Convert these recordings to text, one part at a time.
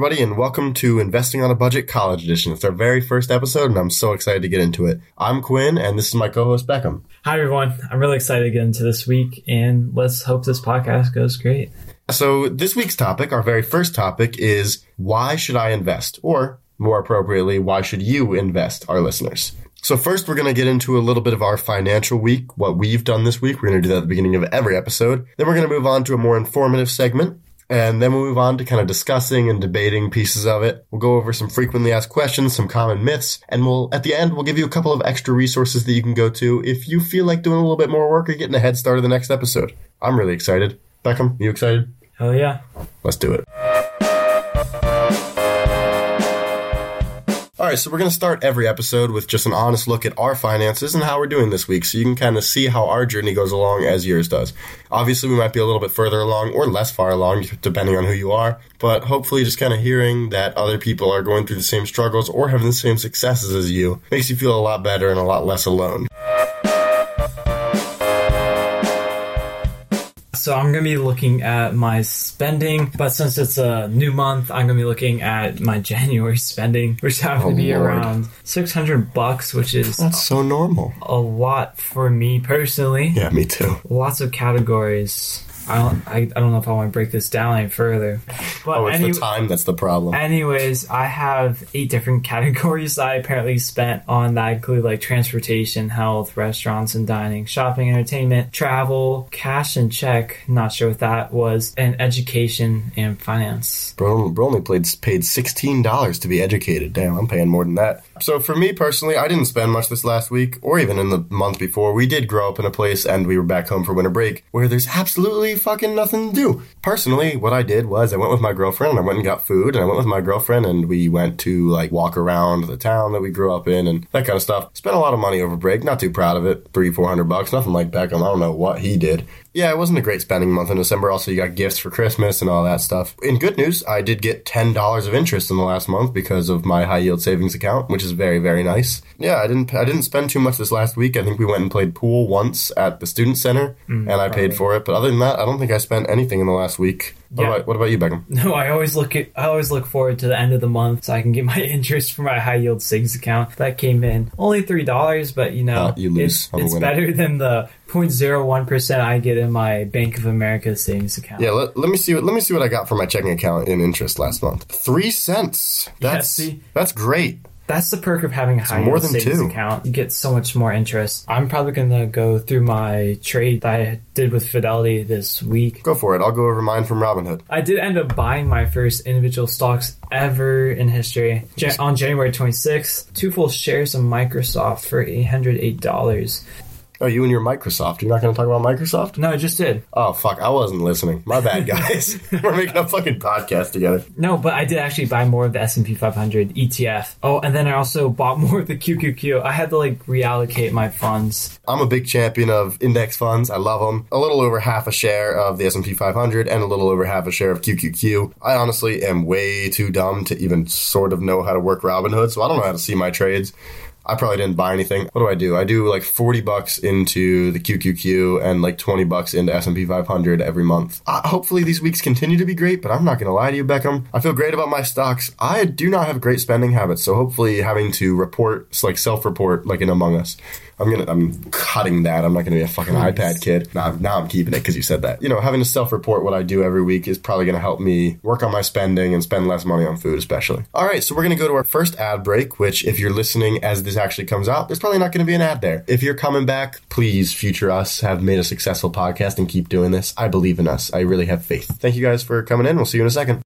Everybody, and welcome to Investing on a Budget College Edition. It's our very first episode, and I'm so excited to get into it. I'm Quinn, and this is my co-host Beckham. Hi, everyone. I'm really excited to get into this week, and let's hope this podcast goes great. So, this week's topic, our very first topic, is why should I invest? Or, more appropriately, why should you invest, our listeners? So first, we're going to get into a little bit of our financial week, what we've done this week. We're going to do that at the beginning of every episode. Then we're going to move on to a more informative segment. And then we'll move on to kind of discussing and debating pieces of it. We'll go over some frequently asked questions, some common myths, and we'll, at the end, we'll give you a couple of extra resources that you can go to if you feel like doing a little bit more work or getting a head start of the next episode. I'm really excited. Beckham, you excited? Hell yeah. Let's do it. All right, so we're going to start every episode with just an honest look at our finances and how we're doing this week so you can kind of see how our journey goes along as yours does. Obviously, we might be a little bit further along or less far along depending on who you are, but hopefully just kind of hearing that other people are going through the same struggles or having the same successes as you makes you feel a lot better and a lot less alone. So I'm going to be looking at my spending, but since it's a new month, I'm going to be looking at my January spending, which happens Oh, to be Lord. around 600 bucks, which is That's so normal. a lot for me personally. Yeah, me too. Lots of categories. I don't, I, I don't know if I want to break this down any further. But Oh, it's any- the time that's the problem. Anyways, I have eight different categories I apparently spent on that include like transportation, health, restaurants and dining, shopping, entertainment, travel, cash and check, not sure what that was, and education and finance. Bro, bro only played, paid $16 to be educated. Damn, I'm paying more than that. So for me personally, I didn't spend much this last week or even in the month before. We did grow up in a place and we were back home for winter break where there's absolutely fucking nothing to do. Personally, what I did was I went with my girlfriend and I went and got food and I went with my girlfriend and we went to like walk around the town that we grew up in and that kind of stuff. Spent a lot of money over break. Not too proud of it. Three, four hundred bucks. Nothing like Beckham. I don't know what he did. Yeah, it wasn't a great spending month in December. Also, you got gifts for Christmas and all that stuff. In good news, I did get ten dollars of interest in the last month because of my high yield savings account, which is very, very nice. Yeah, I didn't I didn't spend too much this last week. I think we went and played pool once at the student center, and I paid for it. But other than that, I don't think I spent anything in the last week. What, Yeah. about, what about you, Beckham? No, I always look at I always look forward to the end of the month so I can get my interest for my high yield savings account. That came in only three dollars, but you know Uh, you lose. it's, it's better than the 0.01 percent I get in my Bank of America savings account. Yeah, let, let me see what let me see what I got for my checking account in interest last month. Three cents. That's see? that's great. That's the perk of having a high more than savings two. account. You get so much more interest. I'm probably gonna go through my trade that I did with Fidelity this week. Go for it. I'll go over mine from Robinhood. I did end up buying my first individual stocks ever in history on January 26th. Two full shares of Microsoft for $808. Oh, you and your Microsoft. You're not going to talk about Microsoft? No, I just did. Oh fuck, I wasn't listening. My bad, guys. We're making a fucking podcast together. No, but I did actually buy more of the S&P 500 ETF. Oh, and then I also bought more of the QQQ. I had to like reallocate my funds. I'm a big champion of index funds. I love them. A little over half a share of the S&P 500 and a little over half a share of QQQ. I honestly am way too dumb to even sort of know how to work Robinhood, so I don't know how to see my trades. I probably didn't buy anything. What do I do? I do like 40 bucks into the QQQ and like 20 bucks into S&P 500 every month. Uh, hopefully these weeks continue to be great, but I'm not going to lie to you, Beckham. I feel great about my stocks. I do not have great spending habits, so hopefully having to report, like self-report, like in Among Us. I'm gonna, I'm cutting that. I'm not gonna be a fucking iPad kid. Now, now I'm keeping it because you said that. You know, having to self-report what I do every week is probably gonna help me work on my spending and spend less money on food, especially. All right, so we're gonna go to our first ad break. Which, if you're listening as this actually comes out, there's probably not gonna be an ad there. If you're coming back, please, future us, have made a successful podcast and keep doing this. I believe in us. I really have faith. Thank you guys for coming in. We'll see you in a second.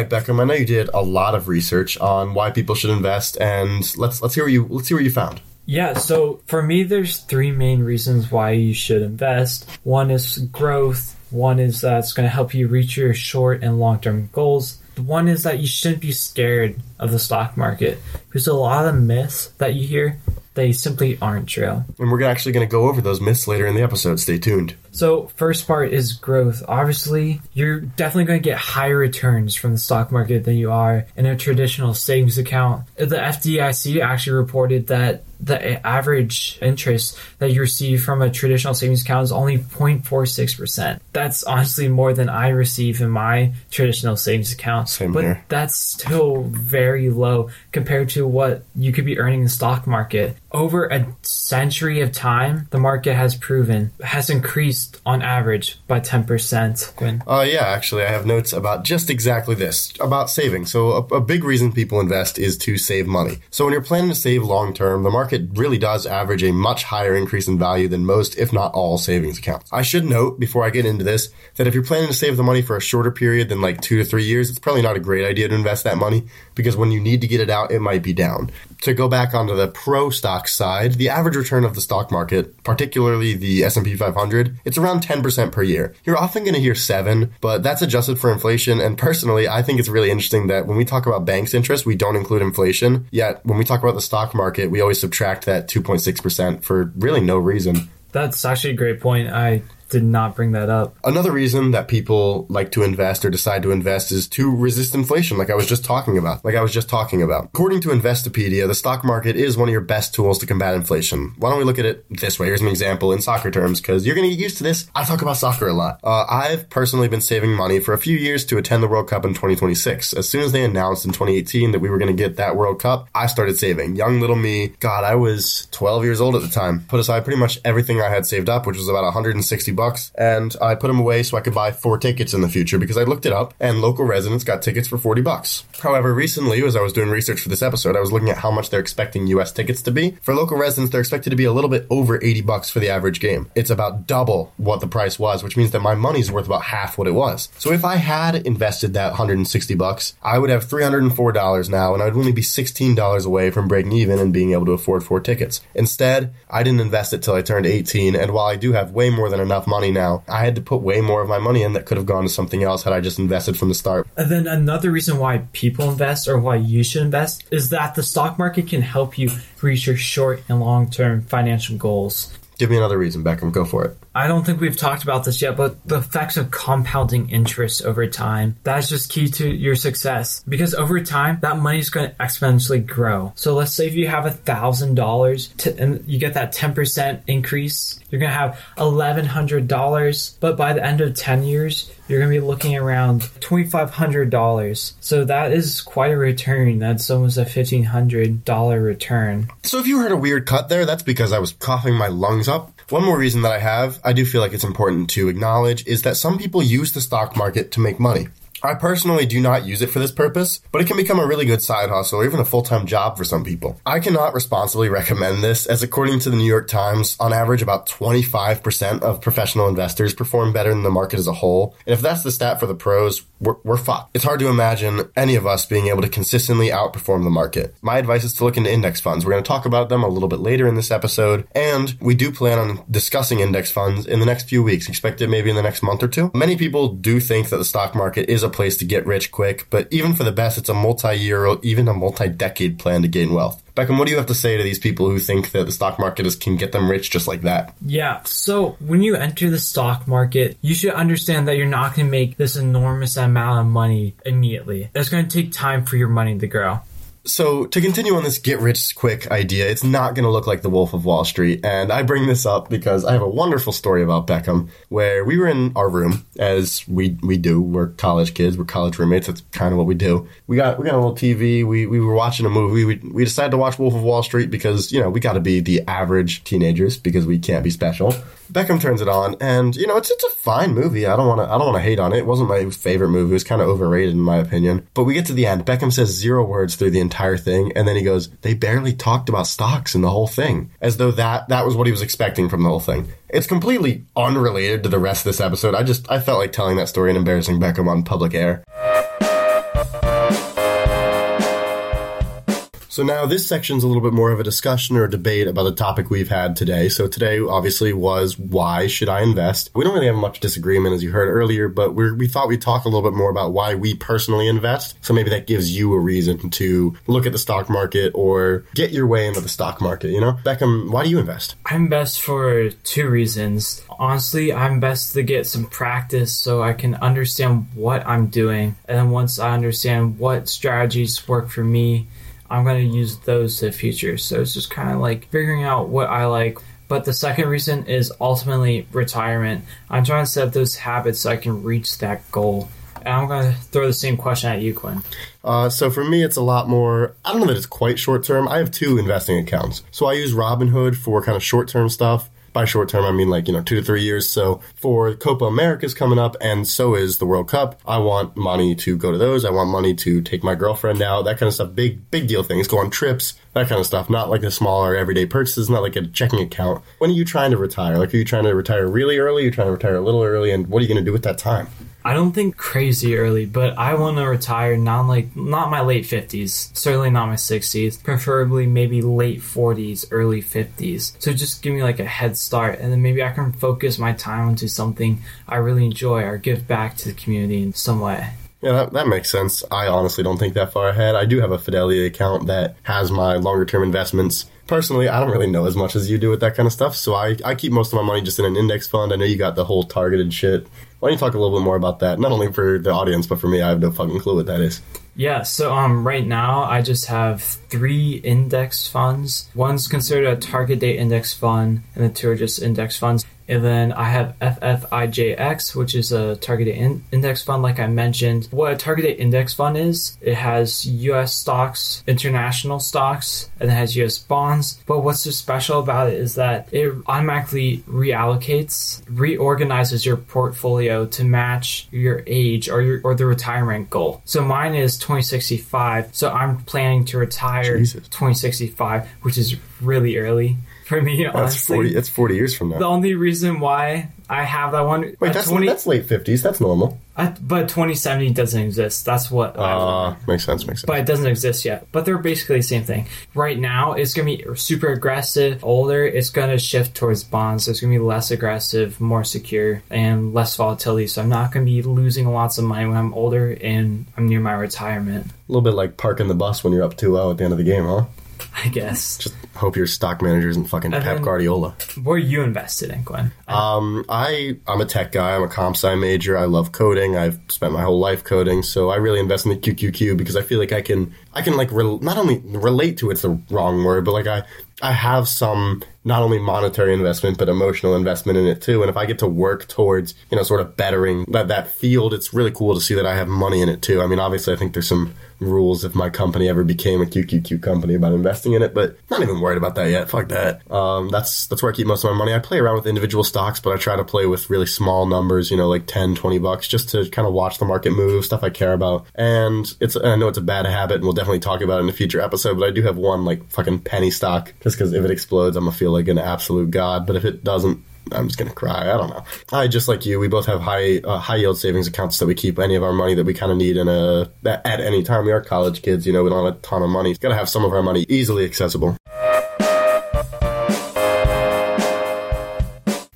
Right, Beckham. I know you did a lot of research on why people should invest, and let's let's hear what you let's see what you found. Yeah, so for me, there's three main reasons why you should invest. One is growth. One is that it's going to help you reach your short and long term goals. One is that you shouldn't be scared of the stock market because a lot of myths that you hear they simply aren't true. And we're actually going to go over those myths later in the episode. Stay tuned. So, first part is growth. Obviously, you're definitely going to get higher returns from the stock market than you are in a traditional savings account. The FDIC actually reported that the average interest that you receive from a traditional savings account is only 0.46%. That's honestly more than I receive in my traditional savings account. Same but here. that's still very low compared to what you could be earning in the stock market. Over a century of time, the market has proven has increased on average by 10%. Quinn. Uh, yeah, actually, I have notes about just exactly this about saving. So, a, a big reason people invest is to save money. So, when you're planning to save long term, the market really does average a much higher increase in value than most, if not all, savings accounts. I should note before I get into this that if you're planning to save the money for a shorter period than like two to three years, it's probably not a great idea to invest that money because when you need to get it out, it might be down. To go back onto the pro stock side, the average return of the stock market, particularly the S&P 500, it's around 10% per year. You're often going to hear 7, but that's adjusted for inflation and personally, I think it's really interesting that when we talk about banks interest, we don't include inflation. Yet when we talk about the stock market, we always subtract that 2.6% for really no reason. That's actually a great point. I did not bring that up. Another reason that people like to invest or decide to invest is to resist inflation, like I was just talking about. Like I was just talking about. According to Investopedia, the stock market is one of your best tools to combat inflation. Why don't we look at it this way? Here's an example in soccer terms, because you're going to get used to this. I talk about soccer a lot. Uh, I've personally been saving money for a few years to attend the World Cup in 2026. As soon as they announced in 2018 that we were going to get that World Cup, I started saving. Young little me, God, I was 12 years old at the time. Put aside pretty much everything I had saved up, which was about 160 bucks, and I put them away so I could buy four tickets in the future because I looked it up and local residents got tickets for 40 bucks. However, recently, as I was doing research for this episode, I was looking at how much they're expecting US tickets to be. For local residents, they're expected to be a little bit over 80 bucks for the average game. It's about double what the price was, which means that my money's worth about half what it was. So if I had invested that 160 bucks, I would have $304 now and I'd only be $16 away from breaking even and being able to afford four tickets. Instead, I didn't invest it till I turned 18 and while I do have way more than enough money now, I had to put way more of my money in that could have gone to something else had I just invested from the start. And then another reason why people invest or why you should invest is that the stock market can help you reach your short and long term financial goals. Give me another reason, Beckham. Go for it. I don't think we've talked about this yet, but the effects of compounding interest over time, that's just key to your success. Because over time, that money is going to exponentially grow. So let's say if you have a thousand dollars and you get that 10% increase, you're going to have $1,100. But by the end of 10 years, you're going to be looking around $2,500. So that is quite a return. That's almost a $1,500 return. So if you heard a weird cut there, that's because I was coughing my lungs up. One more reason that I have, I do feel like it's important to acknowledge, is that some people use the stock market to make money. I personally do not use it for this purpose, but it can become a really good side hustle or even a full time job for some people. I cannot responsibly recommend this, as according to the New York Times, on average, about 25% of professional investors perform better than the market as a whole. And if that's the stat for the pros, we're, we're fucked. It's hard to imagine any of us being able to consistently outperform the market. My advice is to look into index funds. We're going to talk about them a little bit later in this episode, and we do plan on discussing index funds in the next few weeks. Expect it maybe in the next month or two. Many people do think that the stock market is a place to get rich quick, but even for the best, it's a multi-year or even a multi-decade plan to gain wealth. Beckham, what do you have to say to these people who think that the stock market is, can get them rich just like that? Yeah, so when you enter the stock market, you should understand that you're not going to make this enormous amount of money immediately. It's going to take time for your money to grow. So, to continue on this get rich quick idea, it's not going to look like the Wolf of Wall Street. And I bring this up because I have a wonderful story about Beckham where we were in our room, as we, we do. We're college kids, we're college roommates. That's kind of what we do. We got we got a little TV. We, we were watching a movie. We, we decided to watch Wolf of Wall Street because, you know, we got to be the average teenagers because we can't be special. Beckham turns it on, and you know it's it's a fine movie. I don't want to I don't want to hate on it. It wasn't my favorite movie. It was kind of overrated in my opinion. But we get to the end. Beckham says zero words through the entire thing, and then he goes, "They barely talked about stocks in the whole thing," as though that that was what he was expecting from the whole thing. It's completely unrelated to the rest of this episode. I just I felt like telling that story and embarrassing Beckham on public air. So now this section's a little bit more of a discussion or a debate about the topic we've had today. So today obviously was why should I invest? We don't really have much disagreement as you heard earlier, but we we thought we'd talk a little bit more about why we personally invest. So maybe that gives you a reason to look at the stock market or get your way into the stock market, you know? Beckham, why do you invest? I invest for two reasons. Honestly, I invest to get some practice so I can understand what I'm doing. And then once I understand what strategies work for me, I'm going to use those to the future. So it's just kind of like figuring out what I like. But the second reason is ultimately retirement. I'm trying to set up those habits so I can reach that goal. And I'm going to throw the same question at you, Quinn. Uh, so for me, it's a lot more. I don't know that it's quite short term. I have two investing accounts, so I use Robinhood for kind of short term stuff. By short term, I mean like you know two to three years. So for Copa America's coming up, and so is the World Cup. I want money to go to those. I want money to take my girlfriend out. That kind of stuff. Big big deal things. Go on trips. That kind of stuff. Not like the smaller everyday purchases. Not like a checking account. When are you trying to retire? Like are you trying to retire really early? Are you trying to retire a little early? And what are you going to do with that time? I don't think crazy early, but I want to retire not like not my late fifties, certainly not my sixties, preferably maybe late forties, early fifties. So just give me like a head start, and then maybe I can focus my time onto something I really enjoy or give back to the community in some way. Yeah, that, that makes sense. I honestly don't think that far ahead. I do have a Fidelity account that has my longer term investments. Personally, I don't really know as much as you do with that kind of stuff, so I, I keep most of my money just in an index fund. I know you got the whole targeted shit. Why don't you talk a little bit more about that? Not only for the audience, but for me, I have no fucking clue what that is. Yeah, so um, right now I just have three index funds. One's considered a target date index fund, and the two are just index funds. And then I have FFIJX, which is a targeted in- index fund, like I mentioned. What a targeted index fund is, it has US stocks, international stocks, and it has US bonds. But what's so special about it is that it automatically reallocates, reorganizes your portfolio to match your age or your, or the retirement goal. So mine is 2065. So I'm planning to retire Jesus. 2065, which is really early for me, That's honestly. forty. That's forty years from now. The only reason why I have that one, Wait, that's 20, that's late fifties. That's normal. at- but 2070 doesn't exist. That's what Uh, makes sense. Makes sense. but it doesn't exist yet. But they're basically the same thing. Right now, it's going to be super aggressive. Older, it's going to shift towards bonds. So it's going to be less aggressive, more secure, and less volatility. So I'm not going to be losing lots of money when I'm older and I'm near my retirement, a little bit like parking the bus when you're up 2-0 at the end of the game, huh? I guess. Just hope your stock manager isn't fucking And Pep Guardiola. Where are you invested in, Glenn? Um, I I'm a tech guy. I'm a comp sci major. I love coding. I've spent my whole life coding, so I really invest in the QQQ because I feel like I can I can like rel- not only relate to it's the wrong word, but like I I have some not only monetary investment but emotional investment in it too. And if I get to work towards you know sort of bettering that that field, it's really cool to see that I have money in it too. I mean, obviously, I think there's some rules if my company ever became a QQQ company about investing in it, but not even worried about that yet. Fuck that. Um, that's that's where I keep most of my money. I play around with individual stocks, but I try to play with really small numbers, you know, like 10, 20 bucks, just to kind of watch the market move, stuff I care about. And it's I know it's a bad habit, and we'll definitely talk about it in a future episode. But I do have one like fucking penny stock, just because if it explodes, I'm gonna feel like an absolute god. But if it doesn't, I'm just gonna cry. I don't know. I just like you. We both have high uh, high yield savings accounts that we keep any of our money that we kind of need in a at at any time. We are college kids, you know. We don't have a ton of money. Got to have some of our money easily accessible.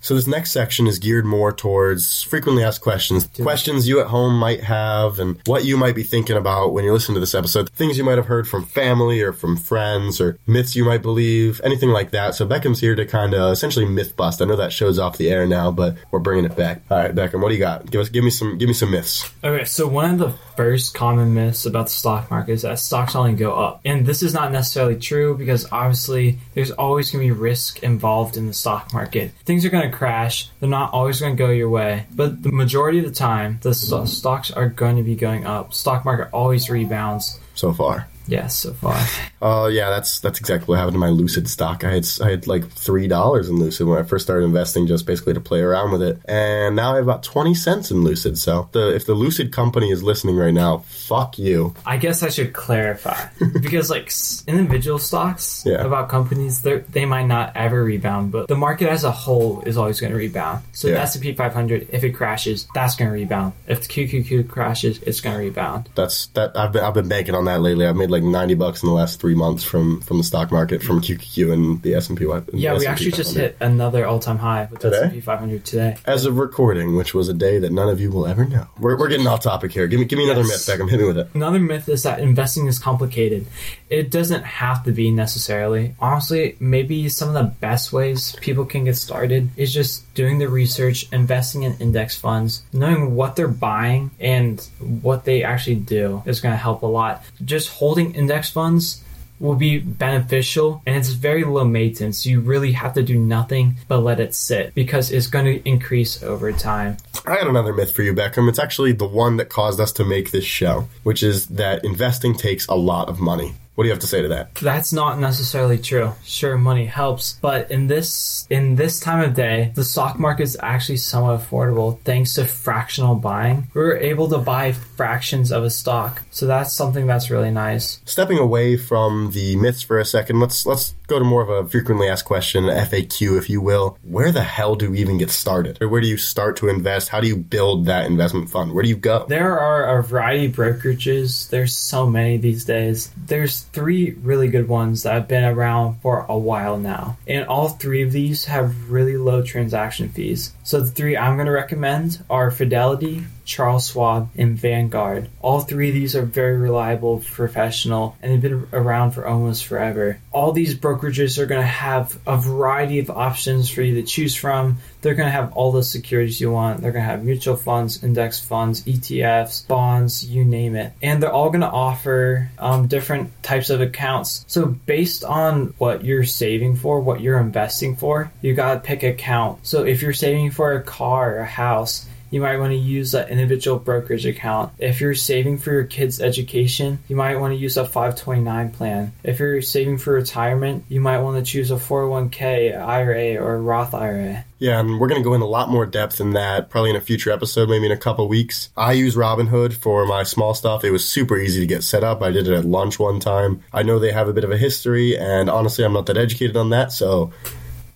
So this next section is geared more towards frequently asked questions, questions you at home might have, and what you might be thinking about when you listen to this episode. Things you might have heard from family or from friends, or myths you might believe, anything like that. So Beckham's here to kind of essentially myth bust. I know that show's off the air now, but we're bringing it back. All right, Beckham, what do you got? Give us, give me some, give me some myths. Okay, so one of the first common myths about the stock market is that stocks only go up. And this is not necessarily true because obviously there's always going to be risk involved in the stock market. Things are going to crash, they're not always going to go your way. But the majority of the time, the sto- stocks are going to be going up. Stock market always rebounds. So far. Yes, so far. Uh, yeah, that's that's exactly what happened to my Lucid stock. I had I had like three dollars in Lucid when I first started investing, just basically to play around with it, and now I have about twenty cents in Lucid. So the if the Lucid company is listening right now, fuck you. I guess I should clarify because like individual stocks Yeah. about companies, they they might not ever rebound, but the market as a whole is always going to rebound. So Yeah. the S and P 500, if it crashes, that's going to rebound. If the QQQ crashes, it's going to rebound. That's that I've been I've been banking on that lately. I've made like ninety bucks in the last three months from from the stock market from QQQ and the S and P. Yeah, we actually just hit another all time high with the S&P 500 today. as of recording, which was a day that none of you will ever know. We're, we're getting off topic here. Give me give me another Yes. myth, Beckham. Hit me with it. Another myth is that investing is complicated. It doesn't have to be necessarily. Honestly, maybe some of the best ways people can get started is just doing the research, investing in index funds, knowing what they're buying and what they actually do is going to help a lot. Just holding index funds will be beneficial and it's very low maintenance. You really have to do nothing but let it sit because it's going to increase over time. I got another myth for you, Beckham. It's actually the one that caused us to make this show, which is that investing takes a lot of money. What do you have to say to that? That's not necessarily true. Sure, money helps, but in this in this time of day, the stock market is actually somewhat affordable thanks to fractional buying. We're able to buy fractions of a stock, so that's something that's really nice. Stepping away from the myths for a second, let's let's go to more of a frequently asked question, FAQ, if you will. Where the hell do we even get started? Or where do you start to invest? How do you build that investment fund? Where do you go? There are a variety of brokerages. There's so many these days. There's three really good ones that have been around for a while now. And all three of these have really low transaction fees. So the three I'm going to recommend are Fidelity, Charles Schwab, and Vanguard. All three of these are very reliable, professional, and they've been around for almost forever. All these brokerages are going to have a variety of options for you to choose from. They're going to have all the securities you want. They're going to have mutual funds, index funds, ETFs, bonds, you name it. And they're all going to offer um, different types of accounts. So, based on what you're saving for, what you're investing for, you got to pick account. So, if you're saving for a car or a house, you might want to use an individual brokerage account. If you're saving for your kids' education, you might want to use a 529 plan. If you're saving for retirement, you might want to choose a 401k, IRA, or Roth IRA. Yeah, and we're going to go in a lot more depth in that probably in a future episode, maybe in a couple weeks. I use Robinhood for my small stuff. It was super easy to get set up. I did it at lunch one time. I know they have a bit of a history, and honestly, I'm not that educated on that, so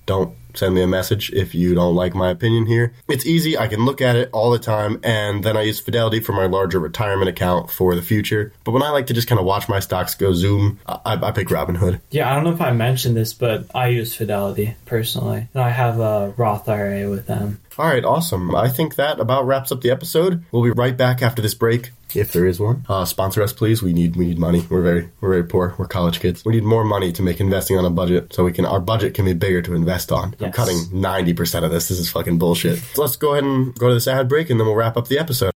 don't send me a message if you don't like my opinion here. It's easy. I can look at it all the time, and then I use Fidelity for my larger retirement account for the future. But when I like to just kind of watch my stocks go zoom, I, I pick Robinhood. Yeah, I don't know if I mentioned this, but I use Fidelity personally, and I have a Roth IRA with them. All right, awesome. I think that about wraps up the episode. We'll be right back after this break, if there is one. Uh, sponsor us, please. We need we need money. We're very we're very poor. We're college kids. We need more money to make investing on a budget, so we can our budget can be bigger to invest on. I'm cutting ninety percent of this. This is fucking bullshit. So let's go ahead and go to this ad break, and then we'll wrap up the episode.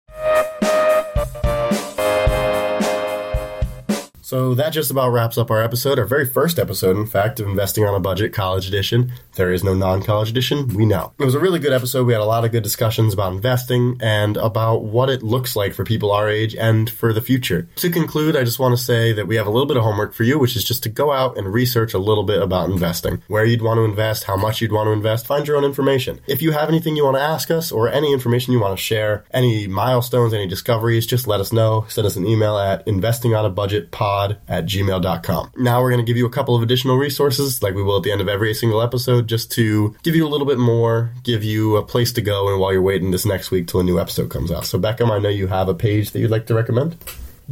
So that just about wraps up our episode, our very first episode, in fact, of Investing on a Budget College Edition. There is no non college edition, we know. It was a really good episode. We had a lot of good discussions about investing and about what it looks like for people our age and for the future. To conclude, I just want to say that we have a little bit of homework for you, which is just to go out and research a little bit about investing. Where you'd want to invest, how much you'd want to invest, find your own information. If you have anything you want to ask us or any information you want to share, any milestones, any discoveries, just let us know. Send us an email at investingonabudgetpod at gmail.com. Now we're going to give you a couple of additional resources, like we will at the end of every single episode, just to give you a little bit more, give you a place to go, and while you're waiting this next week till a new episode comes out. So, Beckham, I know you have a page that you'd like to recommend.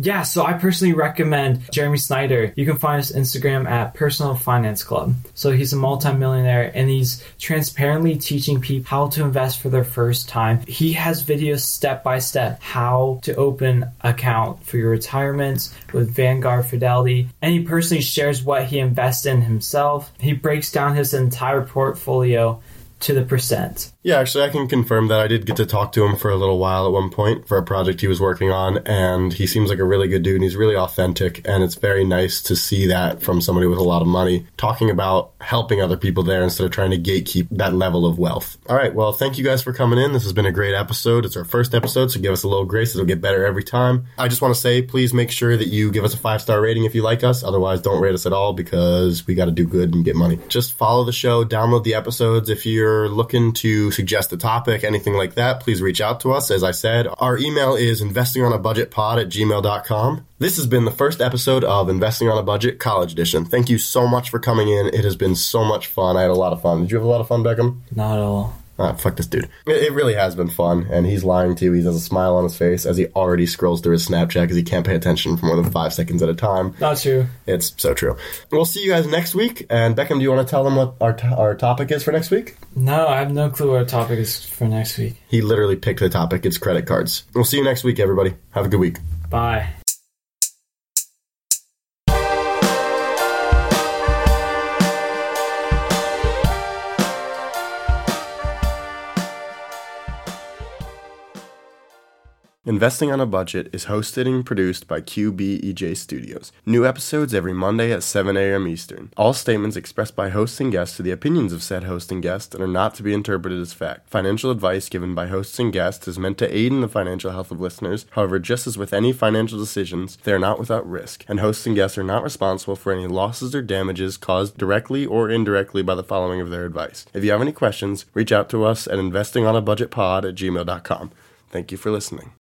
Yeah, so I personally recommend Jeremy Schneider. You can find his Instagram at Personal Finance Club. So he's a multimillionaire and he's transparently teaching people how to invest for their first time. He has videos step by step how to open account for your retirement with Vanguard Fidelity. And he personally shares what he invests in himself. He breaks down his entire portfolio to the percent. Yeah, actually, I can confirm that I did get to talk to him for a little while at one point for a project he was working on, and he seems like a really good dude, and he's really authentic, and it's very nice to see that from somebody with a lot of money talking about helping other people there instead of trying to gatekeep that level of wealth. All right, well, thank you guys for coming in. This has been a great episode. It's our first episode, so give us a little grace. It'll get better every time. I just want to say, please make sure that you give us a five star rating if you like us. Otherwise, don't rate us at all because we got to do good and get money. Just follow the show, download the episodes. If you're looking to suggest a topic, anything like that, please reach out to us. As I said, our email is investingonabudgetpod at gmail.com. This has been the first episode of Investing on a Budget College Edition. Thank you so much for coming in. It has been so much fun. I had a lot of fun. Did you have a lot of fun, Beckham? Not at all. Ah, fuck this dude. It, it really has been fun, and he's lying to you. He has a smile on his face as he already scrolls through his Snapchat because he can't pay attention for more than five seconds at a time. Not true. It's so true. We'll see you guys next week. And Beckham, do you want to tell them what our, t- our topic is for next week? No, I have no clue what our topic is for next week. He literally picked the topic. It's credit cards. We'll see you next week, everybody. Have a good week. Bye. Investing on a Budget is hosted and produced by QBEJ Studios. New episodes every Monday at 7 a.m. Eastern. All statements expressed by hosts and guests are the opinions of said host and guest and are not to be interpreted as fact. Financial advice given by hosts and guests is meant to aid in the financial health of listeners. However, just as with any financial decisions, they are not without risk, and hosts and guests are not responsible for any losses or damages caused directly or indirectly by the following of their advice. If you have any questions, reach out to us at investingonabudgetpod at gmail.com. Thank you for listening.